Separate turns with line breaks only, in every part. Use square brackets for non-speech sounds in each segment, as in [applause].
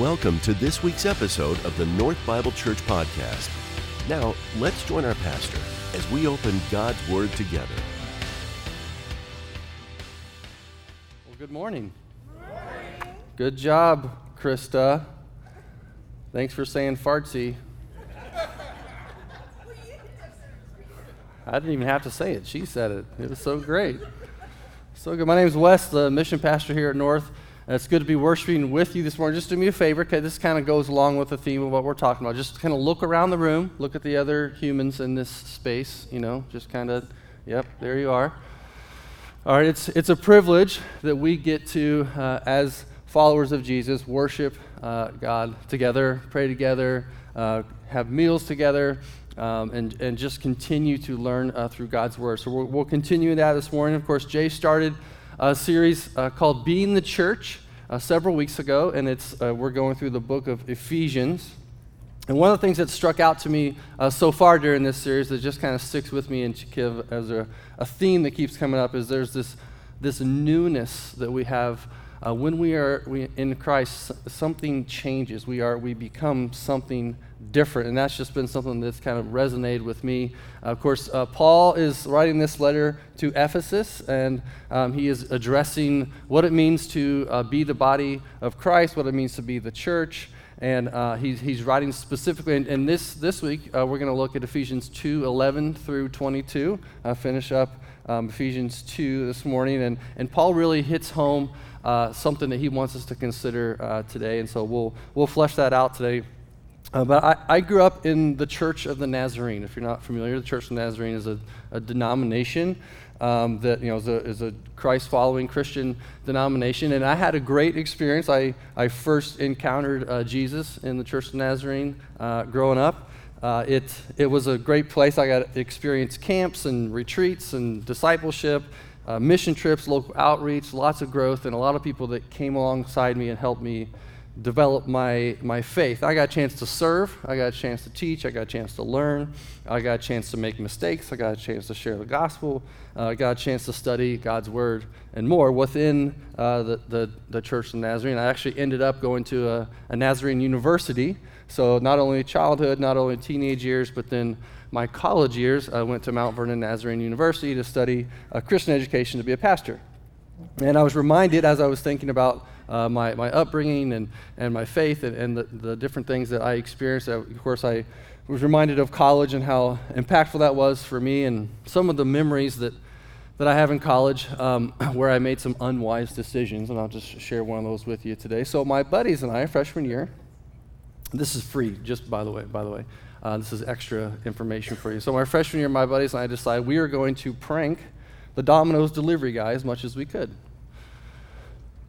Welcome to this week's episode of the North Bible Church Podcast. Now, let's join our pastor as we open God's Word together.
Well, good morning. Good job, Krista. Thanks for saying fartsy. I didn't even have to say it. She said it. It was so great. So good. My name is Wes, the mission pastor here at North. It's good to be worshiping with you this morning. Just do me a favor, okay? This kind of goes along with the theme of what we're talking about. Just kind of look around the room, look at the other humans in this space, you know, just kind of, yep, there you are. All right, it's, it's a privilege that we get to, uh, as followers of Jesus, worship uh, God together, pray together, uh, have meals together, um, and, and just continue to learn uh, through God's Word. So we'll, we'll, continue that this morning. Of course, Jay started a series uh, called Being the Church uh, several weeks ago, and it's, uh, we're going through the book of Ephesians. And one of the things that struck out to me uh, so far during this series that just kind of sticks with me and Kiv as a, a theme that keeps coming up is there's this, this newness that we have uh, when we are we, in Christ, something changes. We are we become something different, and that's just been something that's kind of resonated with me. Of course, uh, Paul is writing this letter to Ephesus, and um, he is addressing what it means to uh, be the body of Christ, what it means to be the church. And uh, he's, he's writing specifically, and, and this, this week uh, we're going to look at Ephesians 2 11 through 22, finish up um, Ephesians 2 this morning. And, and Paul really hits home uh, something that he wants us to consider uh, today. And so we'll, we'll flesh that out today. Uh, but I, I, grew up in the Church of the Nazarene. If you're not familiar, the Church of the Nazarene is a, a denomination um, that you know is a, is a Christ-following Christian denomination, and I had a great experience. I, I first encountered uh, Jesus in the Church of the Nazarene uh, growing up. Uh, it, it was a great place. I got to experience camps and retreats and discipleship uh, mission trips, local outreach, lots of growth, and a lot of people that came alongside me and helped me develop my, my faith. I got a chance to serve, I got a chance to teach, I got a chance to learn, I got a chance to make mistakes, I got a chance to share the gospel, uh, I got a chance to study God's word and more within uh, the, the, the, Church of Nazarene. I actually ended up going to a, a Nazarene university, so not only childhood, not only teenage years, but then my college years, I went to Mount Vernon Nazarene University to study Christian education to be a pastor. And I was reminded as I was thinking about uh, my, my upbringing and, and my faith and, and the, the different things that I experienced. Uh, of course, I was reminded of college and how impactful that was for me and some of the memories that, that I have in college um, [clears throat] where I made some unwise decisions. And I'll just share one of those with you today. So, my buddies and I, freshman year, this is free, just by the way, by the way. Uh, this is extra information for you. So, my freshman year, my buddies and I decided we were going to prank the Domino's delivery guy as much as we could.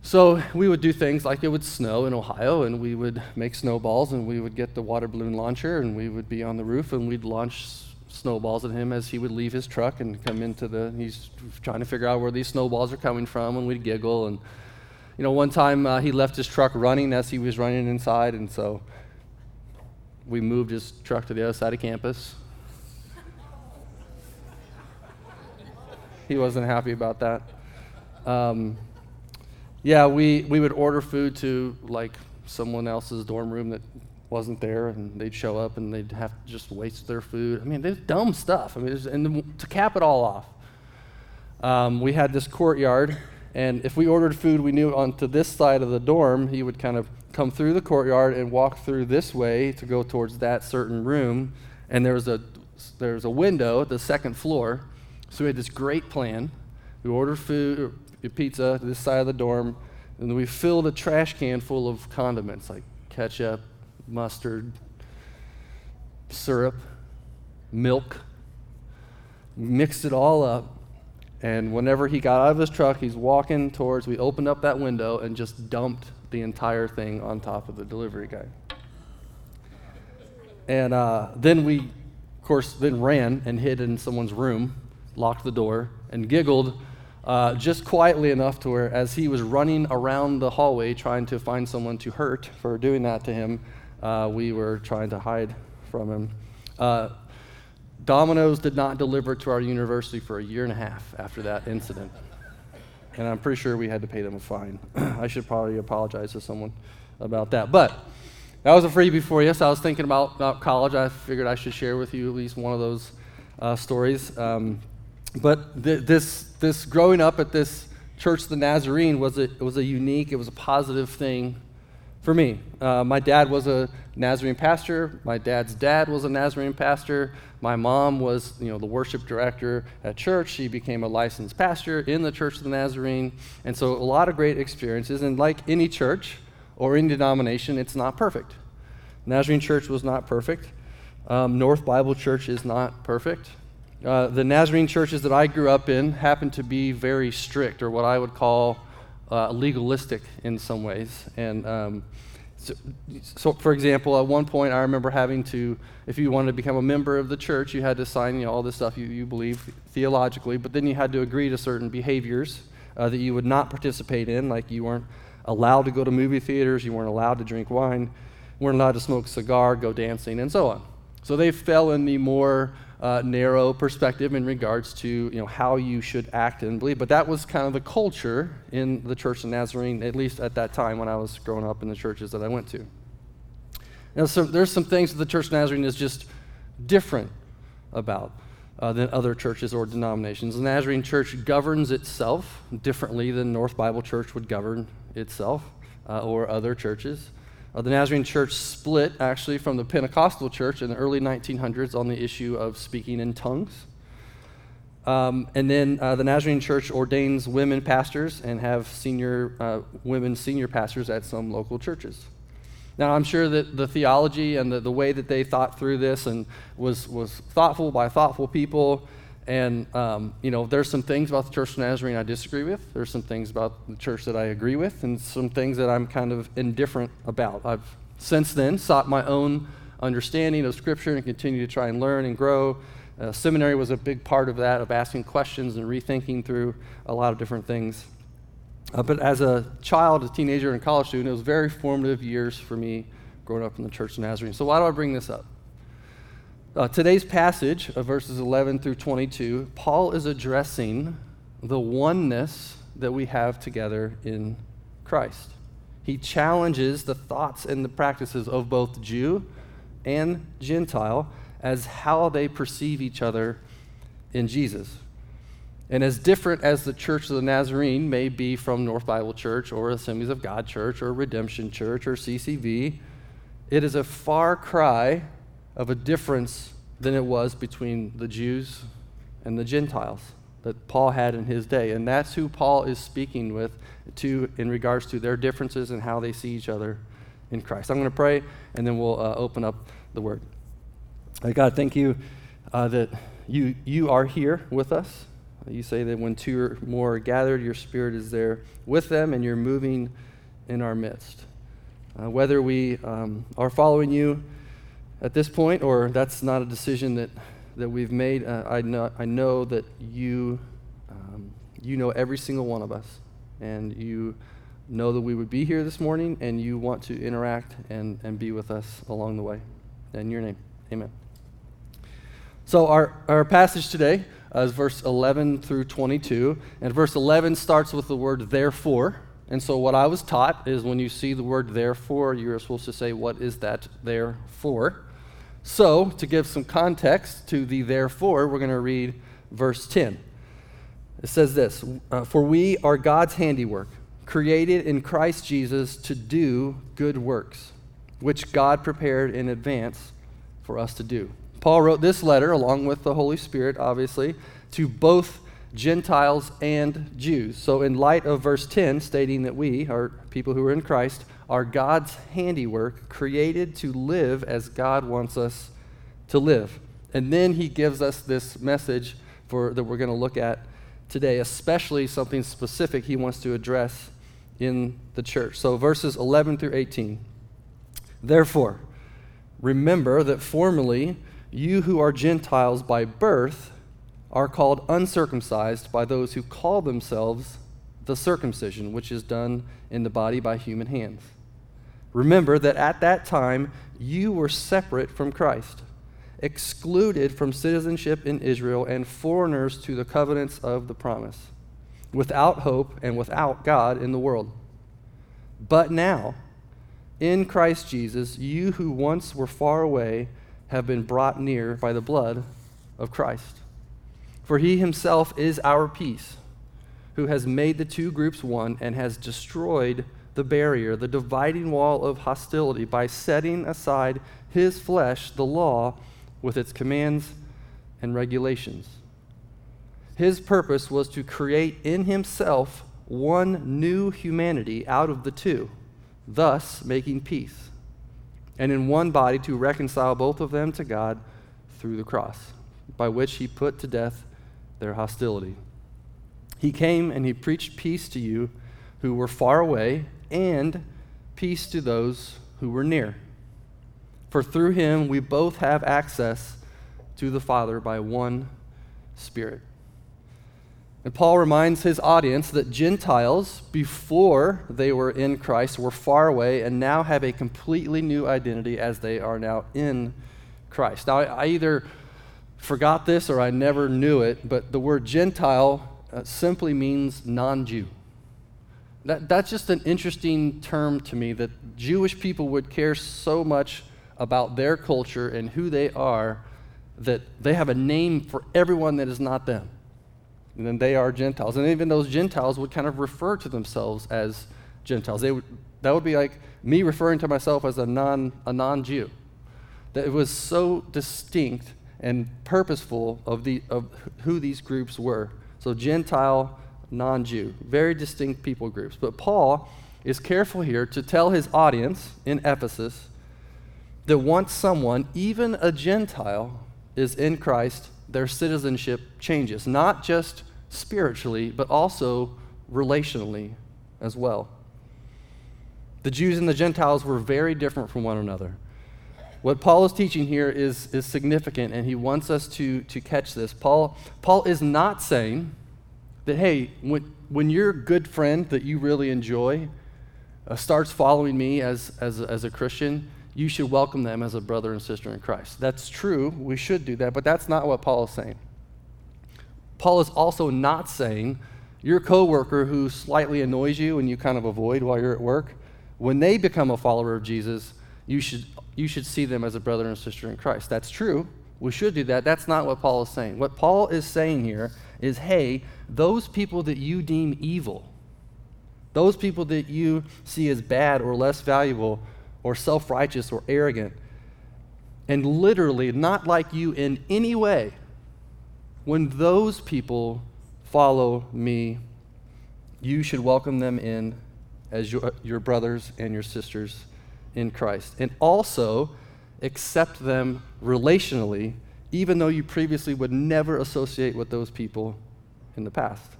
So, we would do things like it would snow in Ohio, and we would make snowballs, and we would get the water balloon launcher, and we would be on the roof, and we'd launch snowballs at him as he would leave his truck and come into the. He's trying to figure out where these snowballs are coming from, and we'd giggle. And, you know, one time uh, he left his truck running as he was running inside, and so we moved his truck to the other side of campus. [laughs] he wasn't happy about that. Um, yeah, we, we would order food to like someone else's dorm room that wasn't there, and they'd show up and they'd have to just waste their food. I mean, there's dumb stuff. I mean, and to cap it all off, um, we had this courtyard, and if we ordered food, we knew onto this side of the dorm, he would kind of come through the courtyard and walk through this way to go towards that certain room. And there was a, there was a window at the second floor. So we had this great plan. We ordered food, pizza to this side of the dorm, and we filled a trash can full of condiments like ketchup, mustard, syrup, milk. Mixed it all up. And whenever he got out of his truck, he's walking towards, we opened up that window and just dumped the entire thing on top of the delivery guy. And uh, then we, of course, then ran and hid in someone's room, locked the door, and giggled uh, just quietly enough to where, as he was running around the hallway trying to find someone to hurt for doing that to him, uh, we were trying to hide from him. Uh, Domino's did not deliver to our university for a year and a half after that incident and I'm pretty sure we had to pay them a fine. [clears throat] I should probably apologize to someone about that. But that was a freebie for you. So I was thinking about, about college. I figured I should share with you at least one of those uh, stories. Um, but th- this, this growing up at this Church the Nazarene was a, was a unique, it was a positive thing for me. Uh, my dad was a Nazarene pastor. My dad's dad was a Nazarene pastor. My mom was, you know, the worship director at church. She became a licensed pastor in the Church of the Nazarene. And so a lot of great experiences. And like any church or any denomination, it's not perfect. Nazarene Church was not perfect. Um, North Bible Church is not perfect. Uh, the Nazarene churches that I grew up in happened to be very strict, or what I would call uh, legalistic in some ways. And um, so, so, for example, at one point I remember having to, if you wanted to become a member of the church, you had to sign you know, all this stuff you, you believe theologically, but then you had to agree to certain behaviors uh, that you would not participate in, like you weren't allowed to go to movie theaters, you weren't allowed to drink wine, weren't allowed to smoke a cigar, go dancing, and so on. So they fell in the more uh, narrow perspective in regards to you know, how you should act and believe. But that was kind of the culture in the Church of Nazarene, at least at that time when I was growing up in the churches that I went to. Now, so there's some things that the Church of Nazarene is just different about. Uh, than other churches or denominations. The Nazarene Church governs itself differently than North Bible Church would govern itself uh, or other churches. Uh, the Nazarene church split actually from the Pentecostal church in the early 1900s on the issue of speaking in tongues. Um, and then uh, the Nazarene church ordains women pastors and have senior uh, women senior pastors at some local churches. Now, I'm sure that the theology and the, the way that they thought through this and was, was thoughtful by thoughtful people and, um, you know, there's some things about the Church of Nazarene I disagree with. There's some things about the church that I agree with, and some things that I'm kind of indifferent about. I've since then sought my own understanding of Scripture and continue to try and learn and grow. Uh, seminary was a big part of that, of asking questions and rethinking through a lot of different things. Uh, but as a child, a teenager, and college student, it was very formative years for me growing up in the Church of Nazarene. So, why do I bring this up? Uh, today's passage of verses 11 through 22, Paul is addressing the oneness that we have together in Christ. He challenges the thoughts and the practices of both Jew and Gentile as how they perceive each other in Jesus. And as different as the Church of the Nazarene may be from North Bible Church or Assemblies of God Church or Redemption Church or CCV, it is a far cry of a difference than it was between the Jews and the Gentiles that Paul had in his day. And that's who Paul is speaking with to in regards to their differences and how they see each other in Christ. I'm going to pray and then we'll uh, open up the word. Uh, God, thank you uh, that you, you are here with us. You say that when two or more are gathered, your spirit is there with them and you're moving in our midst. Uh, whether we um, are following you, at this point, or that's not a decision that, that we've made. Uh, I, know, I know that you, um, you know every single one of us, and you know that we would be here this morning, and you want to interact and, and be with us along the way. In your name, amen. So, our, our passage today is verse 11 through 22, and verse 11 starts with the word therefore. And so, what I was taught is when you see the word therefore, you're supposed to say, What is that there for? So, to give some context to the therefore, we're going to read verse 10. It says this uh, For we are God's handiwork, created in Christ Jesus to do good works, which God prepared in advance for us to do. Paul wrote this letter, along with the Holy Spirit, obviously, to both Gentiles and Jews. So, in light of verse 10, stating that we are people who are in Christ, are God's handiwork, created to live as God wants us to live. And then he gives us this message for, that we're going to look at today, especially something specific he wants to address in the church. So, verses 11 through 18. Therefore, remember that formerly you who are Gentiles by birth are called uncircumcised by those who call themselves the circumcision, which is done in the body by human hands. Remember that at that time you were separate from Christ, excluded from citizenship in Israel, and foreigners to the covenants of the promise, without hope and without God in the world. But now, in Christ Jesus, you who once were far away have been brought near by the blood of Christ. For he himself is our peace, who has made the two groups one and has destroyed the barrier, the dividing wall of hostility, by setting aside his flesh, the law, with its commands and regulations. His purpose was to create in himself one new humanity out of the two, thus making peace, and in one body to reconcile both of them to God through the cross, by which he put to death their hostility. He came and he preached peace to you who were far away and peace to those who were near. For through him we both have access to the Father by one Spirit. And Paul reminds his audience that Gentiles, before they were in Christ, were far away and now have a completely new identity as they are now in Christ. Now, I either forgot this or I never knew it, but the word Gentile uh, simply means non Jew. That, that's just an interesting term to me that Jewish people would care so much about their culture and who they are that they have a name for everyone that is not them and then they are Gentiles. And even those Gentiles would kind of refer to themselves as Gentiles. They would, that would be like me referring to myself as a non a non-Jew. That it was so distinct and purposeful of the of who these groups were. So Gentile, non-Jew, very distinct people groups. But Paul is careful here to tell his audience in Ephesus that once someone, even a Gentile, is in Christ, their citizenship changes, not just spiritually, but also relationally as well. The Jews and the Gentiles were very different from one another. What Paul is teaching here is, is significant, and he wants us to, to catch this. Paul, Paul is not saying that, hey, when, when your good friend that you really enjoy uh, starts following me as, as, as a Christian, you should welcome them as a brother and sister in Christ. That's true. We should do that, but that's not what Paul is saying. Paul is also not saying your coworker who slightly annoys you and you kind of avoid while you're at work, when they become a follower of Jesus, you should, you should see them as a brother and sister in Christ. That's true. We should do that. That's not what Paul is saying. What Paul is saying here is hey, those people that you deem evil, those people that you see as bad or less valuable, or self righteous or arrogant, and literally not like you in any way, when those people follow me, you should welcome them in as your, your brothers and your sisters in Christ. And also accept them relationally, even though you previously would never associate with those people in the past.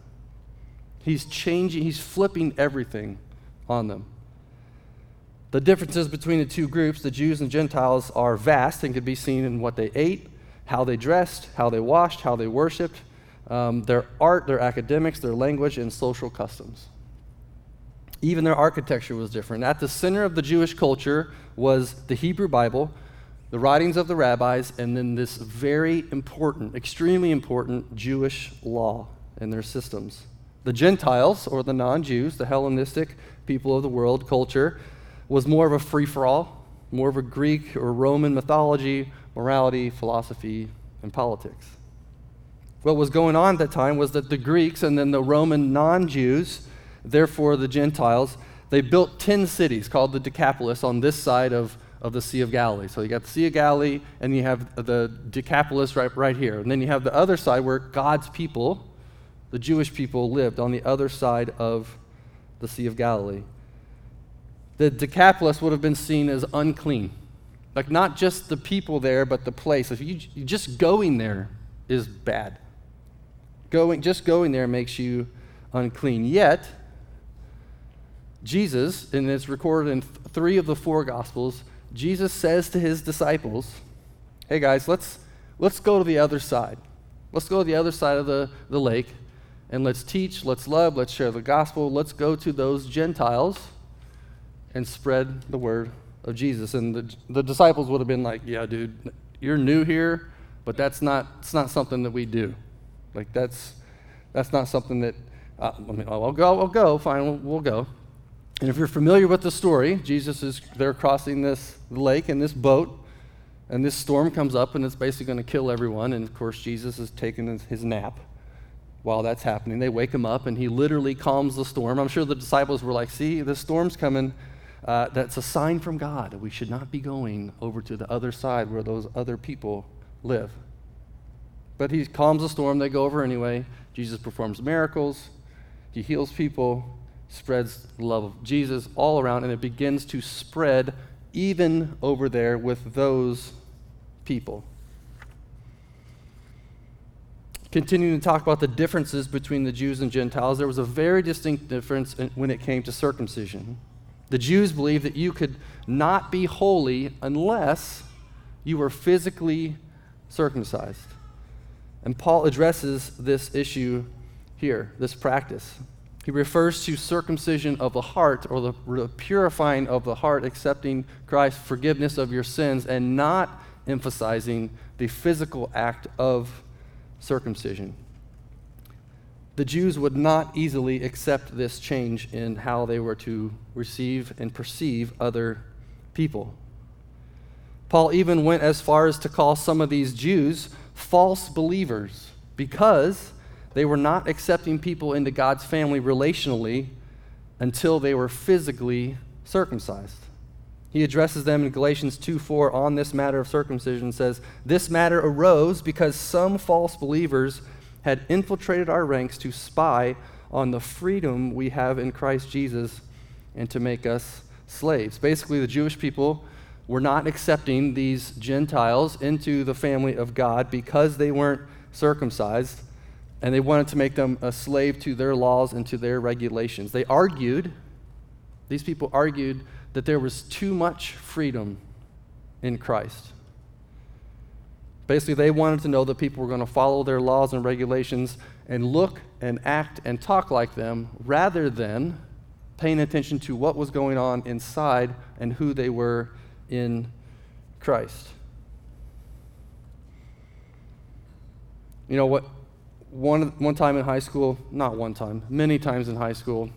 He's changing, he's flipping everything on them. The differences between the two groups, the Jews and Gentiles, are vast and can be seen in what they ate, how they dressed, how they washed, how they worshiped, um, their art, their academics, their language, and social customs. Even their architecture was different. At the center of the Jewish culture was the Hebrew Bible, the writings of the rabbis, and then this very important, extremely important Jewish law and their systems. The Gentiles, or the non Jews, the Hellenistic people of the world culture, was more of a free for all, more of a Greek or Roman mythology, morality, philosophy, and politics. What was going on at that time was that the Greeks and then the Roman non Jews, therefore the Gentiles, they built 10 cities called the Decapolis on this side of, of the Sea of Galilee. So you got the Sea of Galilee, and you have the Decapolis right, right here. And then you have the other side where God's people, the Jewish people, lived on the other side of the Sea of Galilee the Decapolis would have been seen as unclean. Like, not just the people there, but the place. If you, just going there is bad. Going, just going there makes you unclean. Yet, Jesus, and it's recorded in three of the four Gospels, Jesus says to his disciples, Hey guys, let's, let's go to the other side. Let's go to the other side of the, the lake and let's teach, let's love, let's share the gospel. Let's go to those Gentiles and spread the word of Jesus. And the, the disciples would have been like, Yeah, dude, you're new here, but that's not, it's not something that we do. Like, that's, that's not something that, uh, I mean, I'll go, I'll go, fine, we'll, we'll go. And if you're familiar with the story, Jesus is they're crossing this lake in this boat, and this storm comes up, and it's basically going to kill everyone. And of course, Jesus is taking his nap while that's happening. They wake him up, and he literally calms the storm. I'm sure the disciples were like, "See, the storm's coming." Uh, that's a sign from God that we should not be going over to the other side where those other people live. But he calms the storm. They go over anyway. Jesus performs miracles. He heals people, spreads the love of Jesus all around, and it begins to spread even over there with those people. Continuing to talk about the differences between the Jews and Gentiles, there was a very distinct difference when it came to circumcision. The Jews believed that you could not be holy unless you were physically circumcised. And Paul addresses this issue here, this practice. He refers to circumcision of the heart or the purifying of the heart, accepting Christ's forgiveness of your sins, and not emphasizing the physical act of circumcision. The Jews would not easily accept this change in how they were to receive and perceive other people. Paul even went as far as to call some of these Jews false believers because they were not accepting people into God's family relationally until they were physically circumcised. He addresses them in Galatians 2 4 on this matter of circumcision and says, This matter arose because some false believers had infiltrated our ranks to spy on the freedom we have in Christ Jesus and to make us slaves. Basically, the Jewish people were not accepting these Gentiles into the family of God because they weren't circumcised and they wanted to make them a slave to their laws and to their regulations. They argued, these people argued, that there was too much freedom in Christ. Basically, they wanted to know that people were going to follow their laws and regulations and look and act and talk like them rather than paying attention to what was going on inside and who they were in Christ. You know what? One, one time in high school, not one time, many times in high school,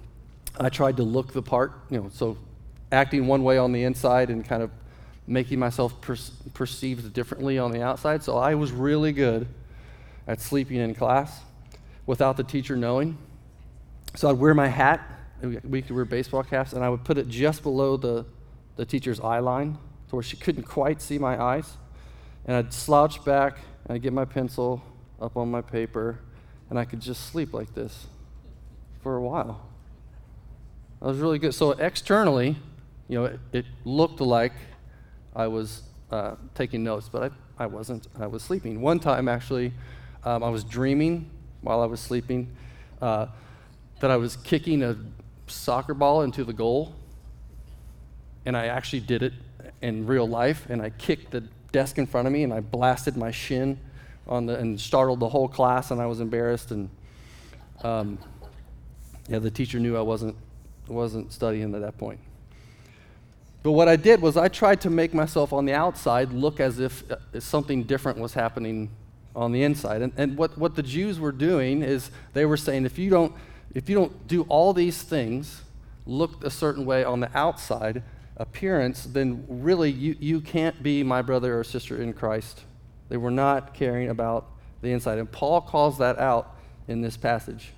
I tried to look the part, you know, so acting one way on the inside and kind of making myself per- perceived differently on the outside. So I was really good at sleeping in class without the teacher knowing. So I'd wear my hat, we could wear baseball caps, and I would put it just below the, the teacher's eye line to where she couldn't quite see my eyes. And I'd slouch back and I'd get my pencil up on my paper, and I could just sleep like this for a while. I was really good. So externally, you know, it, it looked like I was uh, taking notes, but I, I wasn't. I was sleeping. One time, actually, um, I was dreaming while I was sleeping uh, that I was kicking a soccer ball into the goal, and I actually did it in real life, and I kicked the desk in front of me, and I blasted my shin on the, and startled the whole class, and I was embarrassed. And um, yeah, the teacher knew I wasn't, wasn't studying at that point. But what I did was I tried to make myself on the outside look as if uh, something different was happening on the inside. And, and what, what the Jews were doing is they were saying, if you, don't, if you don't do all these things, look a certain way on the outside appearance, then really you, you can't be my brother or sister in Christ they were not caring about the inside. And Paul calls that out in this passage.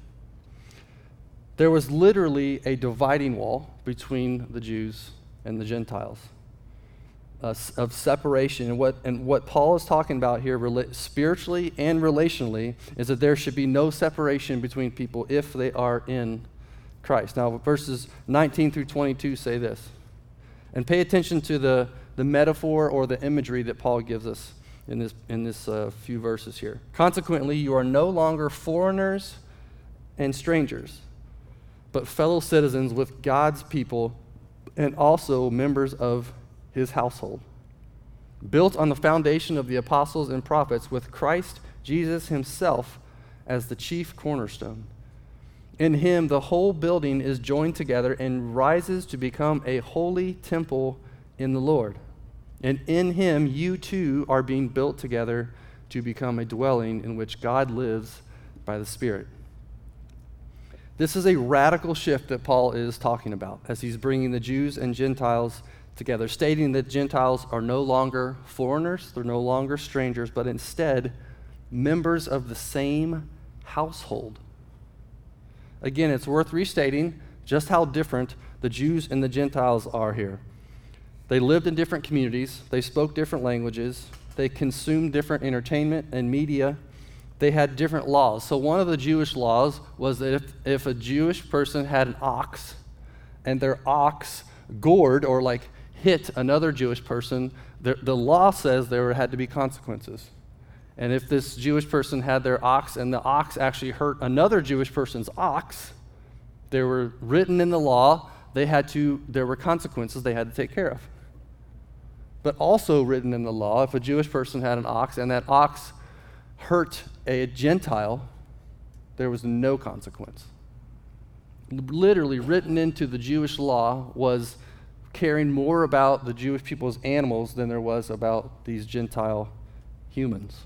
There was literally a dividing wall between the Jews and the Gentiles uh, of separation. And what, and what Paul is talking about here, rela- spiritually and relationally, is that there should be no separation between people if they are in Christ. Now, verses 19 through 22 say this. And pay attention to the, the metaphor or the imagery that Paul gives us in this, in this uh, few verses here. Consequently, you are no longer foreigners and strangers, but fellow citizens with God's people and also members of his household. Built on the foundation of the apostles and prophets, with Christ Jesus himself as the chief cornerstone. In him, the whole building is joined together and rises to become a holy temple in the Lord. And in him, you too are being built together to become a dwelling in which God lives by the Spirit. This is a radical shift that Paul is talking about as he's bringing the Jews and Gentiles together, stating that Gentiles are no longer foreigners, they're no longer strangers, but instead members of the same household. Again, it's worth restating just how different the Jews and the Gentiles are here. They lived in different communities, they spoke different languages, they consumed different entertainment and media, they had different laws. So, one of the Jewish laws was that if, if a Jewish person had an ox and their ox gored or like hit another Jewish person, the, the law says there had to be consequences. And if this Jewish person had their ox and the ox actually hurt another Jewish person's ox, they were written in the law, they had to, there were consequences they had to take care of. But also written in the law, if a Jewish person had an ox and that ox hurt a Gentile, there was no consequence. Literally written into the Jewish law was caring more about the Jewish people's animals than there was about these Gentile humans.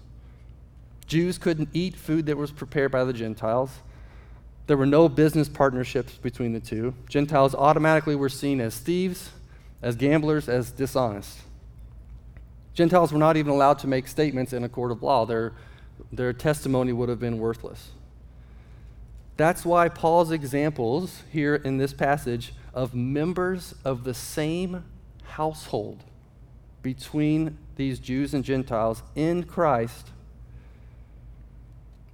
Jews couldn't eat food that was prepared by the Gentiles. There were no business partnerships between the two. Gentiles automatically were seen as thieves, as gamblers, as dishonest. Gentiles were not even allowed to make statements in a court of law. Their their testimony would have been worthless. That's why Paul's examples here in this passage of members of the same household between these Jews and Gentiles in Christ,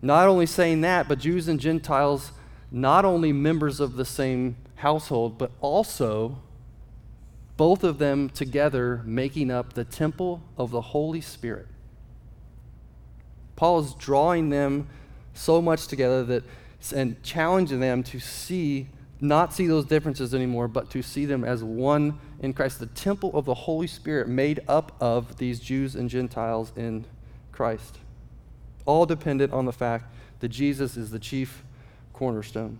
not only saying that, but Jews and Gentiles, not only members of the same household, but also both of them together making up the temple of the Holy Spirit. Paul is drawing them so much together that and challenging them to see not see those differences anymore, but to see them as one in Christ, the temple of the Holy Spirit made up of these Jews and Gentiles in Christ. All dependent on the fact that Jesus is the chief cornerstone.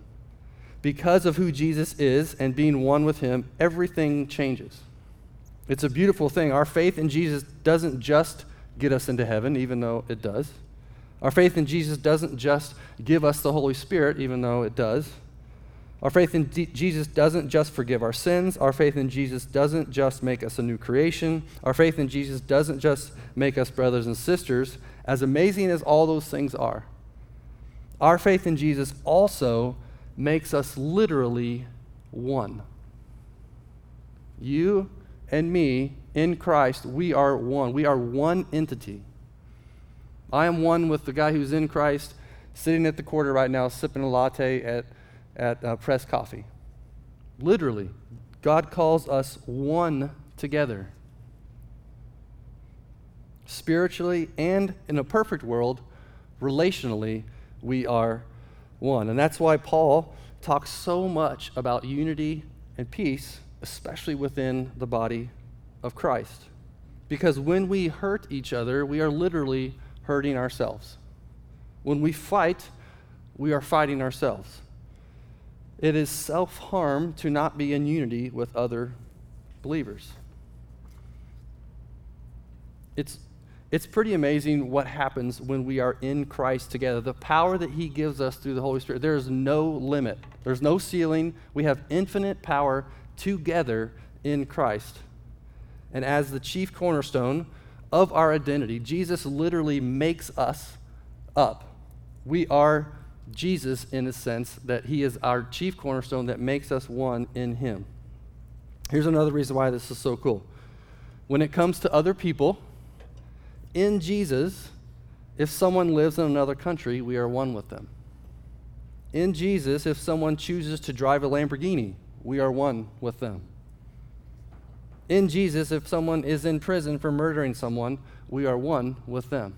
Because of who Jesus is and being one with him, everything changes. It's a beautiful thing. Our faith in Jesus doesn't just get us into heaven, even though it does. Our faith in Jesus doesn't just give us the Holy Spirit, even though it does. Our faith in D- Jesus doesn't just forgive our sins. Our faith in Jesus doesn't just make us a new creation. Our faith in Jesus doesn't just make us brothers and sisters, as amazing as all those things are. Our faith in Jesus also makes us literally one. You and me in Christ, we are one. We are one entity. I am one with the guy who's in Christ, sitting at the quarter right now, sipping a latte at, at uh, Press Coffee. Literally, God calls us one together. Spiritually and in a perfect world, relationally, we are one. And that's why Paul talks so much about unity and peace, especially within the body of Christ. Because when we hurt each other, we are literally hurting ourselves. When we fight, we are fighting ourselves. It is self harm to not be in unity with other believers. It's, it's pretty amazing what happens when we are in Christ together. The power that He gives us through the Holy Spirit, there is no limit, there's no ceiling. We have infinite power together in Christ. And as the chief cornerstone, of our identity. Jesus literally makes us up. We are Jesus in the sense that he is our chief cornerstone that makes us one in him. Here's another reason why this is so cool. When it comes to other people, in Jesus, if someone lives in another country, we are one with them. In Jesus, if someone chooses to drive a Lamborghini, we are one with them. In Jesus, if someone is in prison for murdering someone, we are one with them.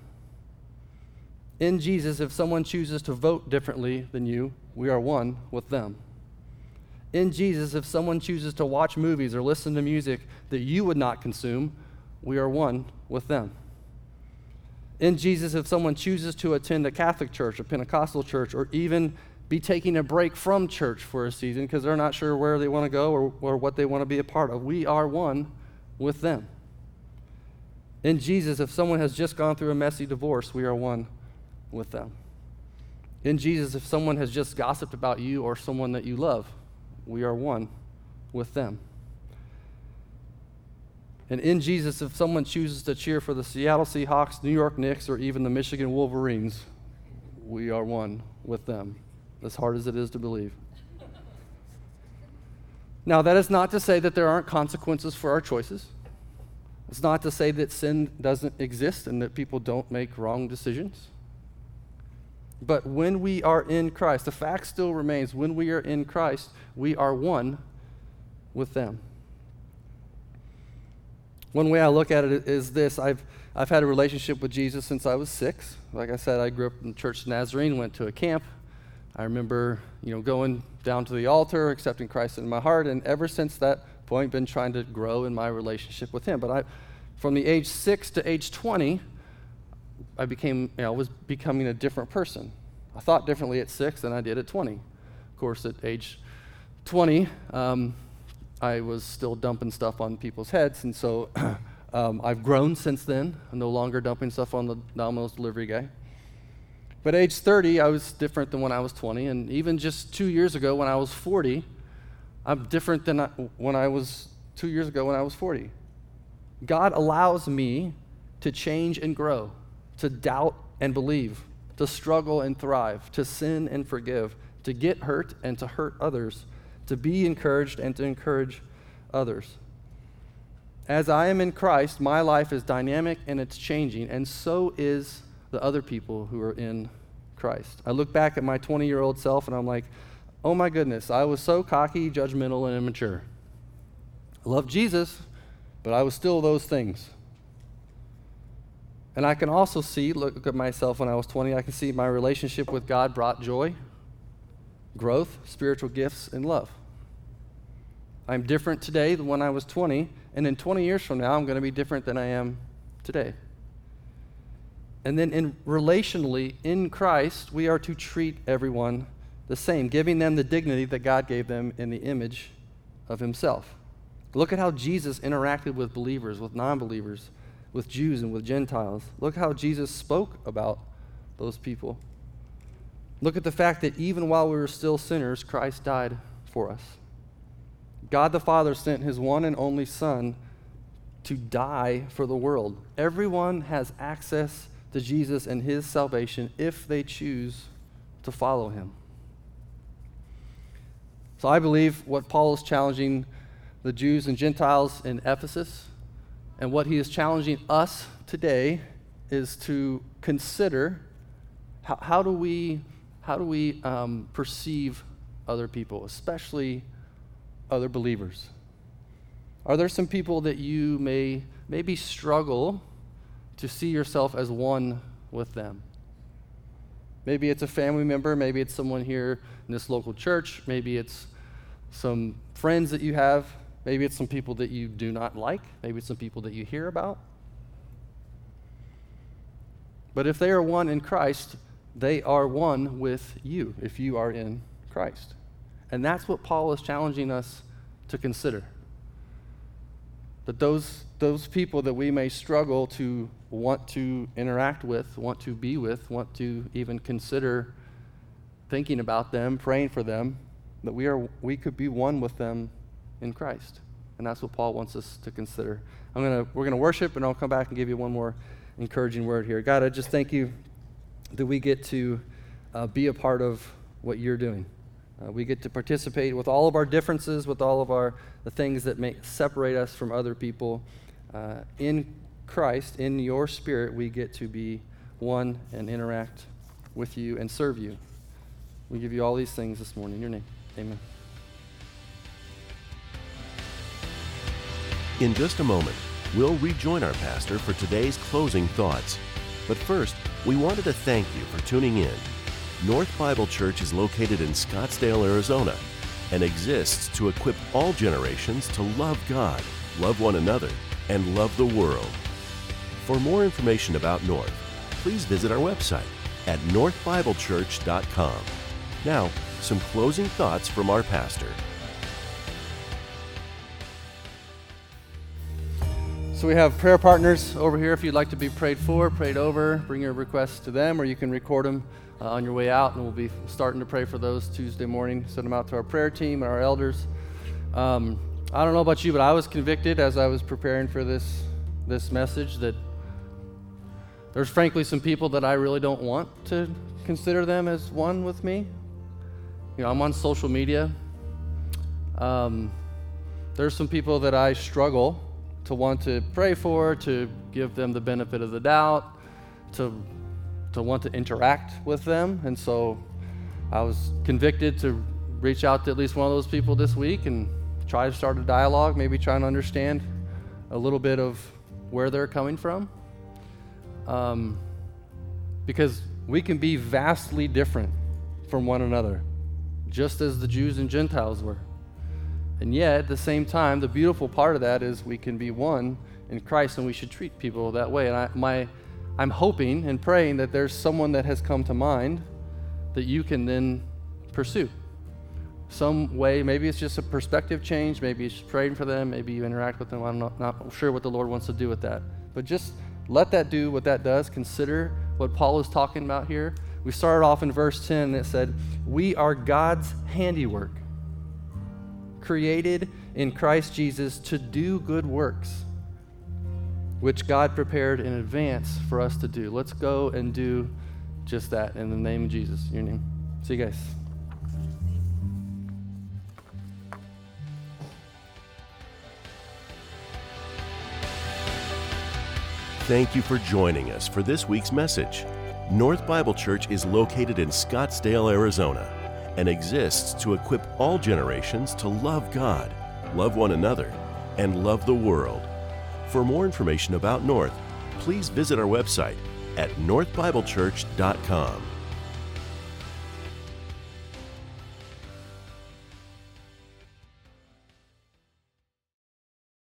In Jesus, if someone chooses to vote differently than you, we are one with them. In Jesus, if someone chooses to watch movies or listen to music that you would not consume, we are one with them. In Jesus, if someone chooses to attend a Catholic church, a Pentecostal church, or even be taking a break from church for a season because they're not sure where they want to go or, or what they want to be a part of. We are one with them. In Jesus, if someone has just gone through a messy divorce, we are one with them. In Jesus, if someone has just gossiped about you or someone that you love, we are one with them. And in Jesus, if someone chooses to cheer for the Seattle Seahawks, New York Knicks, or even the Michigan Wolverines, we are one with them, as hard as it is to believe. Now, that is not to say that there aren't consequences for our choices. It's not to say that sin doesn't exist and that people don't make wrong decisions. But when we are in Christ, the fact still remains when we are in Christ, we are one with them. One way I look at it is this I've, I've had a relationship with Jesus since I was six. Like I said, I grew up in Church Nazarene, went to a camp. I remember, you know, going down to the altar, accepting Christ in my heart, and ever since that point, been trying to grow in my relationship with Him. But I, from the age six to age 20, I became, you know, I was becoming a different person. I thought differently at six than I did at 20. Of course, at age 20, um, I was still dumping stuff on people's heads, and so [clears throat] um, I've grown since then. I'm no longer dumping stuff on the Domino's delivery guy. But age 30, I was different than when I was 20, and even just two years ago when I was 40, I'm different than I, when I was two years ago when I was 40. God allows me to change and grow, to doubt and believe, to struggle and thrive, to sin and forgive, to get hurt and to hurt others to be encouraged and to encourage others. As I am in Christ, my life is dynamic and it's changing, and so is the other people who are in Christ. I look back at my 20 year old self and I'm like, oh my goodness, I was so cocky, judgmental, and immature. I love Jesus, but I was still those things. And I can also see, look at myself when I was 20, I can see my relationship with God brought joy, growth, spiritual gifts, and love. I'm different today than when I was 20, and in 20 years from now, I'm going to be different than I am today. And then, in relationally, in Christ, we are to treat everyone the same, giving them the dignity that God gave them in the image of Himself. Look at how Jesus interacted with believers, with non believers, with Jews, and with Gentiles. Look how Jesus spoke about those people. Look at the fact that even while we were still sinners, Christ died for us. God the Father sent his one and only Son to die for the world. Everyone has access to Jesus and his salvation if they choose to follow him. So I believe what Paul is challenging the Jews and Gentiles in Ephesus and what he is challenging us today is to consider how, how do we, how do we um, perceive other people, especially other believers? Are there some people that you may maybe struggle to see yourself as one with them? Maybe it's a family member, maybe it's someone here in this local church, maybe it's some friends that you have, maybe it's some people that you do not like, maybe it's some people that you hear about. But if they are one in Christ, they are one with you if you are in Christ. And that's what Paul is challenging us to consider. That those, those people that we may struggle to want to interact with, want to be with, want to even consider thinking about them, praying for them, that we, are, we could be one with them in Christ. And that's what Paul wants us to consider. I'm gonna, we're going to worship, and I'll come back and give you one more encouraging word here. God, I just thank you that we get to uh, be a part of what you're doing. Uh, we get to participate with all of our differences, with all of our the things that make separate us from other people. Uh, in Christ, in your spirit, we get to be one and interact with you and serve you. We give you all these things this morning in your name. Amen.
In just a moment, we'll rejoin our pastor for today's closing thoughts. But first, we wanted to thank you for tuning in. North Bible Church is located in Scottsdale, Arizona, and exists to equip all generations to love God, love one another, and love the world. For more information about North, please visit our website at northbiblechurch.com. Now, some closing thoughts from our pastor.
So we have prayer partners over here if you'd like to be prayed for, prayed over, bring your requests to them, or you can record them uh, on your way out, and we'll be starting to pray for those Tuesday morning. Send them out to our prayer team and our elders. Um, I don't know about you, but I was convicted as I was preparing for this this message that there's frankly some people that I really don't want to consider them as one with me. You know, I'm on social media. Um, there's some people that I struggle to want to pray for, to give them the benefit of the doubt, to to want to interact with them. And so I was convicted to reach out to at least one of those people this week and try to start a dialogue, maybe trying to understand a little bit of where they're coming from. Um, because we can be vastly different from one another, just as the Jews and Gentiles were. And yet, at the same time, the beautiful part of that is we can be one in Christ and we should treat people that way. And I, my, I'm hoping and praying that there's someone that has come to mind that you can then pursue. Some way, maybe it's just a perspective change, maybe it's praying for them, maybe you interact with them. I'm not, not sure what the Lord wants to do with that. But just let that do what that does. Consider what Paul is talking about here. We started off in verse 10 and it said, We are God's handiwork created in Christ Jesus to do good works, which God prepared in advance for us to do. Let's go and do just that in the name of Jesus. Your name. See you guys.
Thank you for joining us for this week's message. North Bible Church is located in Scottsdale, Arizona and exists to equip all generations to love God, love one another, and love the world. For more information about North, please visit our website at northbiblechurch.com.